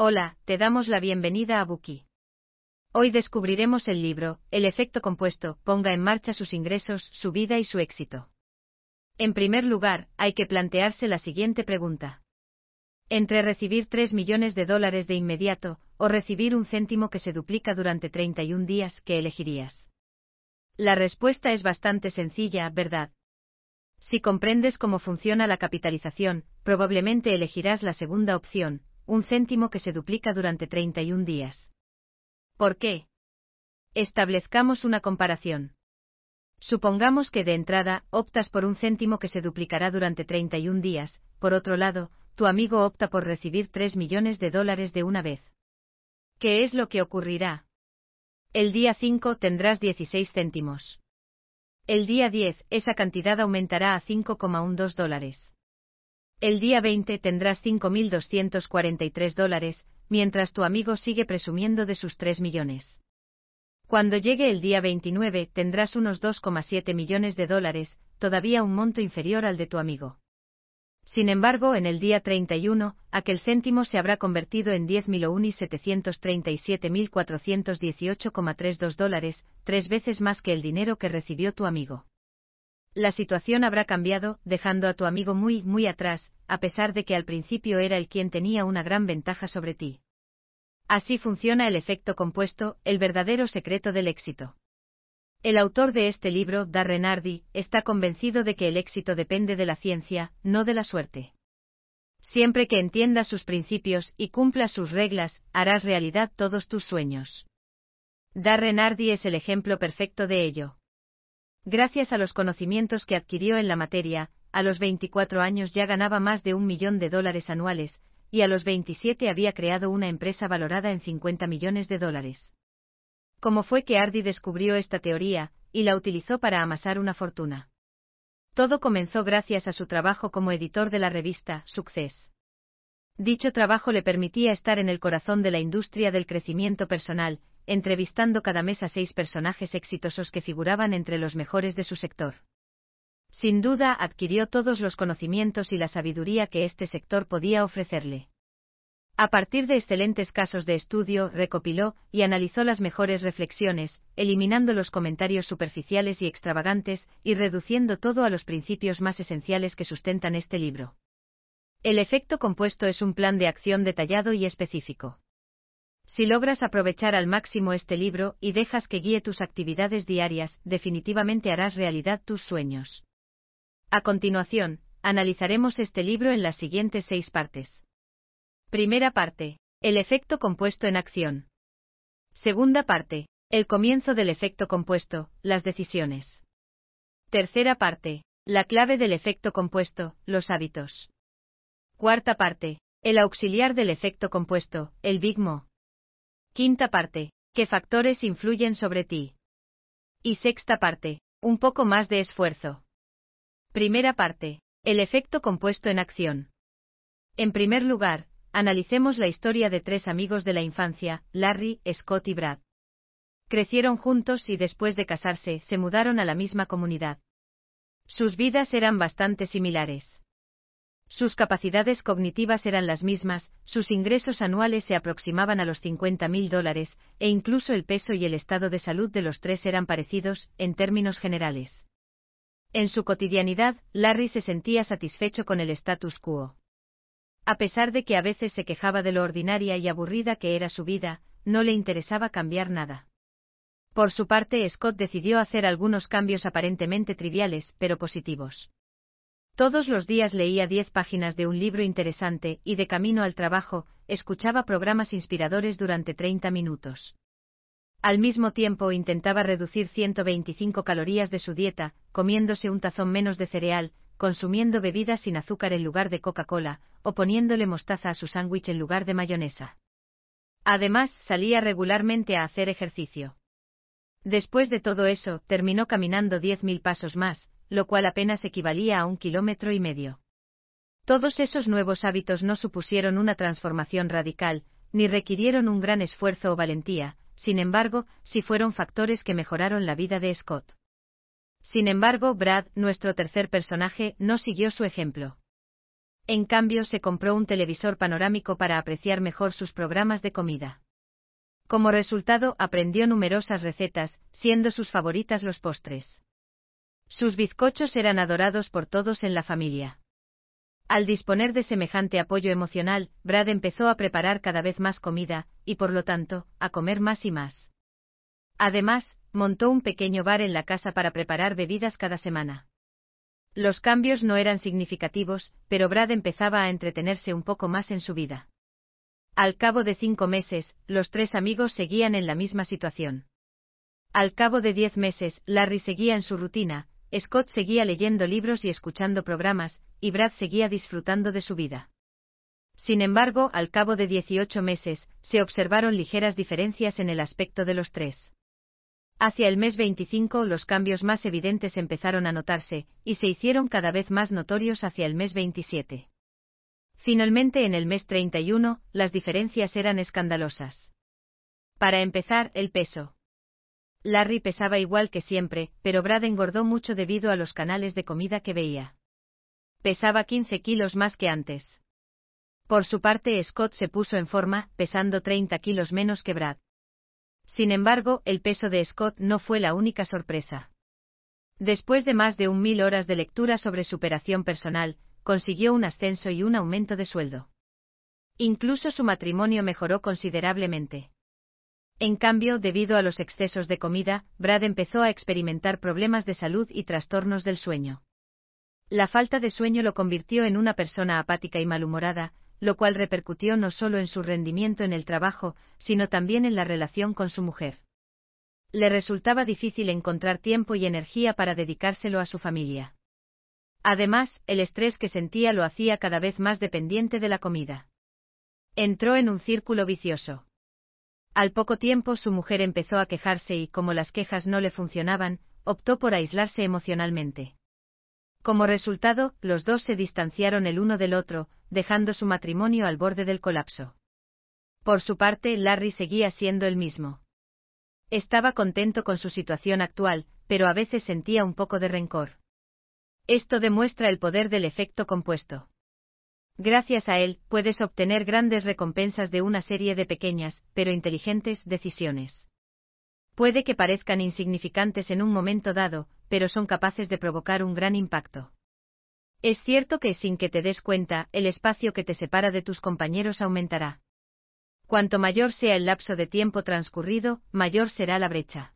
Hola, te damos la bienvenida a Buki. Hoy descubriremos el libro, El efecto compuesto, ponga en marcha sus ingresos, su vida y su éxito. En primer lugar, hay que plantearse la siguiente pregunta. Entre recibir 3 millones de dólares de inmediato, o recibir un céntimo que se duplica durante 31 días, ¿qué elegirías? La respuesta es bastante sencilla, ¿verdad? Si comprendes cómo funciona la capitalización, probablemente elegirás la segunda opción, un céntimo que se duplica durante 31 días. ¿Por qué? Establezcamos una comparación. Supongamos que de entrada optas por un céntimo que se duplicará durante 31 días, por otro lado, tu amigo opta por recibir 3 millones de dólares de una vez. ¿Qué es lo que ocurrirá? El día 5 tendrás 16 céntimos. El día 10 esa cantidad aumentará a 5,12 dólares. El día 20 tendrás 5.243 dólares, mientras tu amigo sigue presumiendo de sus 3 millones. Cuando llegue el día 29 tendrás unos 2,7 millones de dólares, todavía un monto inferior al de tu amigo. Sin embargo, en el día 31, aquel céntimo se habrá convertido en 10.737.418,32 dólares, tres veces más que el dinero que recibió tu amigo la situación habrá cambiado, dejando a tu amigo muy, muy atrás, a pesar de que al principio era el quien tenía una gran ventaja sobre ti. Así funciona el efecto compuesto, el verdadero secreto del éxito. El autor de este libro, Darren Hardy, está convencido de que el éxito depende de la ciencia, no de la suerte. Siempre que entiendas sus principios y cumplas sus reglas, harás realidad todos tus sueños. Darren Hardy es el ejemplo perfecto de ello. Gracias a los conocimientos que adquirió en la materia, a los 24 años ya ganaba más de un millón de dólares anuales, y a los 27 había creado una empresa valorada en 50 millones de dólares. ¿Cómo fue que Hardy descubrió esta teoría, y la utilizó para amasar una fortuna? Todo comenzó gracias a su trabajo como editor de la revista Success. Dicho trabajo le permitía estar en el corazón de la industria del crecimiento personal, entrevistando cada mes a seis personajes exitosos que figuraban entre los mejores de su sector. Sin duda adquirió todos los conocimientos y la sabiduría que este sector podía ofrecerle. A partir de excelentes casos de estudio, recopiló y analizó las mejores reflexiones, eliminando los comentarios superficiales y extravagantes, y reduciendo todo a los principios más esenciales que sustentan este libro. El efecto compuesto es un plan de acción detallado y específico. Si logras aprovechar al máximo este libro y dejas que guíe tus actividades diarias, definitivamente harás realidad tus sueños. A continuación, analizaremos este libro en las siguientes seis partes. Primera parte. El efecto compuesto en acción. Segunda parte. El comienzo del efecto compuesto, las decisiones. Tercera parte. La clave del efecto compuesto, los hábitos. Cuarta parte. El auxiliar del efecto compuesto, el Big Mo. Quinta parte. ¿Qué factores influyen sobre ti? Y sexta parte. Un poco más de esfuerzo. Primera parte. El efecto compuesto en acción. En primer lugar, analicemos la historia de tres amigos de la infancia, Larry, Scott y Brad. Crecieron juntos y después de casarse se mudaron a la misma comunidad. Sus vidas eran bastante similares. Sus capacidades cognitivas eran las mismas, sus ingresos anuales se aproximaban a los 50 mil dólares, e incluso el peso y el estado de salud de los tres eran parecidos, en términos generales. En su cotidianidad, Larry se sentía satisfecho con el status quo. A pesar de que a veces se quejaba de lo ordinaria y aburrida que era su vida, no le interesaba cambiar nada. Por su parte, Scott decidió hacer algunos cambios aparentemente triviales, pero positivos. Todos los días leía diez páginas de un libro interesante y de camino al trabajo, escuchaba programas inspiradores durante 30 minutos. Al mismo tiempo intentaba reducir 125 calorías de su dieta, comiéndose un tazón menos de cereal, consumiendo bebidas sin azúcar en lugar de Coca-Cola, o poniéndole mostaza a su sándwich en lugar de mayonesa. Además, salía regularmente a hacer ejercicio. Después de todo eso, terminó caminando 10.000 pasos más, lo cual apenas equivalía a un kilómetro y medio. Todos esos nuevos hábitos no supusieron una transformación radical, ni requirieron un gran esfuerzo o valentía, sin embargo, sí fueron factores que mejoraron la vida de Scott. Sin embargo, Brad, nuestro tercer personaje, no siguió su ejemplo. En cambio, se compró un televisor panorámico para apreciar mejor sus programas de comida. Como resultado, aprendió numerosas recetas, siendo sus favoritas los postres. Sus bizcochos eran adorados por todos en la familia. Al disponer de semejante apoyo emocional, Brad empezó a preparar cada vez más comida, y por lo tanto, a comer más y más. Además, montó un pequeño bar en la casa para preparar bebidas cada semana. Los cambios no eran significativos, pero Brad empezaba a entretenerse un poco más en su vida. Al cabo de cinco meses, los tres amigos seguían en la misma situación. Al cabo de diez meses, Larry seguía en su rutina, Scott seguía leyendo libros y escuchando programas, y Brad seguía disfrutando de su vida. Sin embargo, al cabo de 18 meses, se observaron ligeras diferencias en el aspecto de los tres. Hacia el mes 25 los cambios más evidentes empezaron a notarse, y se hicieron cada vez más notorios hacia el mes 27. Finalmente, en el mes 31, las diferencias eran escandalosas. Para empezar, el peso. Larry pesaba igual que siempre, pero Brad engordó mucho debido a los canales de comida que veía. Pesaba 15 kilos más que antes. Por su parte, Scott se puso en forma, pesando 30 kilos menos que Brad. Sin embargo, el peso de Scott no fue la única sorpresa. Después de más de un mil horas de lectura sobre superación personal, consiguió un ascenso y un aumento de sueldo. Incluso su matrimonio mejoró considerablemente. En cambio, debido a los excesos de comida, Brad empezó a experimentar problemas de salud y trastornos del sueño. La falta de sueño lo convirtió en una persona apática y malhumorada, lo cual repercutió no solo en su rendimiento en el trabajo, sino también en la relación con su mujer. Le resultaba difícil encontrar tiempo y energía para dedicárselo a su familia. Además, el estrés que sentía lo hacía cada vez más dependiente de la comida. Entró en un círculo vicioso. Al poco tiempo su mujer empezó a quejarse y como las quejas no le funcionaban, optó por aislarse emocionalmente. Como resultado, los dos se distanciaron el uno del otro, dejando su matrimonio al borde del colapso. Por su parte, Larry seguía siendo el mismo. Estaba contento con su situación actual, pero a veces sentía un poco de rencor. Esto demuestra el poder del efecto compuesto. Gracias a él, puedes obtener grandes recompensas de una serie de pequeñas, pero inteligentes, decisiones. Puede que parezcan insignificantes en un momento dado, pero son capaces de provocar un gran impacto. Es cierto que sin que te des cuenta, el espacio que te separa de tus compañeros aumentará. Cuanto mayor sea el lapso de tiempo transcurrido, mayor será la brecha.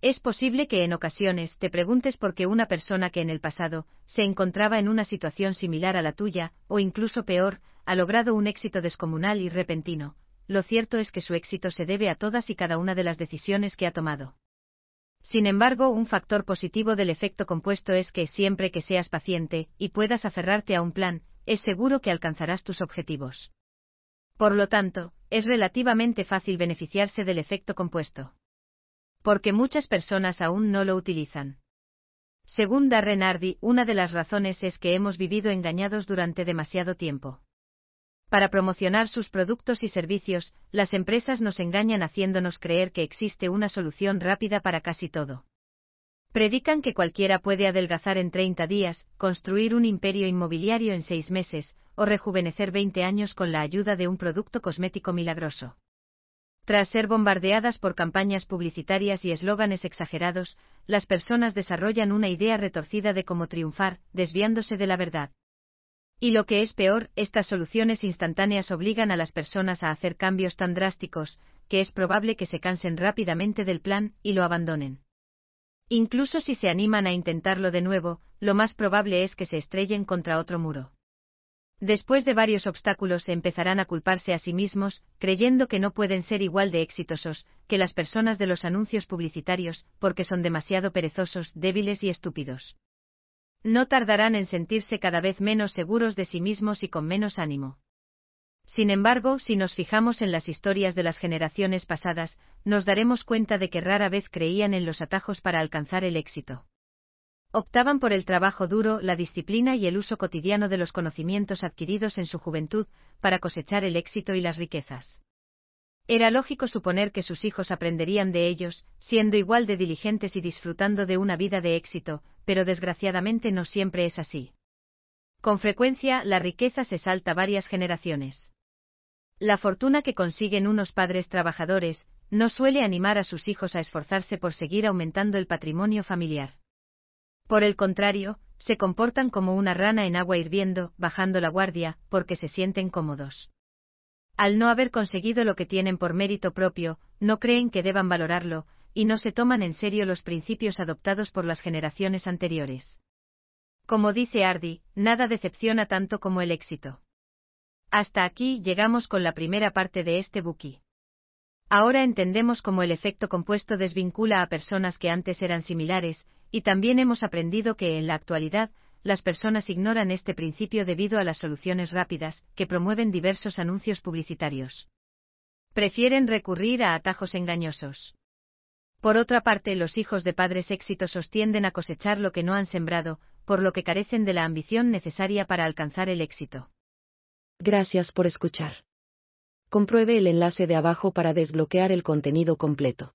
Es posible que en ocasiones te preguntes por qué una persona que en el pasado se encontraba en una situación similar a la tuya, o incluso peor, ha logrado un éxito descomunal y repentino. Lo cierto es que su éxito se debe a todas y cada una de las decisiones que ha tomado. Sin embargo, un factor positivo del efecto compuesto es que siempre que seas paciente y puedas aferrarte a un plan, es seguro que alcanzarás tus objetivos. Por lo tanto, es relativamente fácil beneficiarse del efecto compuesto porque muchas personas aún no lo utilizan. Según Darren Hardy, una de las razones es que hemos vivido engañados durante demasiado tiempo. Para promocionar sus productos y servicios, las empresas nos engañan haciéndonos creer que existe una solución rápida para casi todo. Predican que cualquiera puede adelgazar en 30 días, construir un imperio inmobiliario en 6 meses, o rejuvenecer 20 años con la ayuda de un producto cosmético milagroso. Tras ser bombardeadas por campañas publicitarias y eslóganes exagerados, las personas desarrollan una idea retorcida de cómo triunfar, desviándose de la verdad. Y lo que es peor, estas soluciones instantáneas obligan a las personas a hacer cambios tan drásticos, que es probable que se cansen rápidamente del plan y lo abandonen. Incluso si se animan a intentarlo de nuevo, lo más probable es que se estrellen contra otro muro. Después de varios obstáculos empezarán a culparse a sí mismos, creyendo que no pueden ser igual de exitosos que las personas de los anuncios publicitarios, porque son demasiado perezosos, débiles y estúpidos. No tardarán en sentirse cada vez menos seguros de sí mismos y con menos ánimo. Sin embargo, si nos fijamos en las historias de las generaciones pasadas, nos daremos cuenta de que rara vez creían en los atajos para alcanzar el éxito. Optaban por el trabajo duro, la disciplina y el uso cotidiano de los conocimientos adquiridos en su juventud para cosechar el éxito y las riquezas. Era lógico suponer que sus hijos aprenderían de ellos, siendo igual de diligentes y disfrutando de una vida de éxito, pero desgraciadamente no siempre es así. Con frecuencia, la riqueza se salta varias generaciones. La fortuna que consiguen unos padres trabajadores no suele animar a sus hijos a esforzarse por seguir aumentando el patrimonio familiar. Por el contrario, se comportan como una rana en agua hirviendo, bajando la guardia, porque se sienten cómodos. Al no haber conseguido lo que tienen por mérito propio, no creen que deban valorarlo, y no se toman en serio los principios adoptados por las generaciones anteriores. Como dice Hardy, nada decepciona tanto como el éxito. Hasta aquí llegamos con la primera parte de este buki. Ahora entendemos cómo el efecto compuesto desvincula a personas que antes eran similares, y también hemos aprendido que en la actualidad, las personas ignoran este principio debido a las soluciones rápidas, que promueven diversos anuncios publicitarios. Prefieren recurrir a atajos engañosos. Por otra parte, los hijos de padres exitosos tienden a cosechar lo que no han sembrado, por lo que carecen de la ambición necesaria para alcanzar el éxito. Gracias por escuchar. Compruebe el enlace de abajo para desbloquear el contenido completo.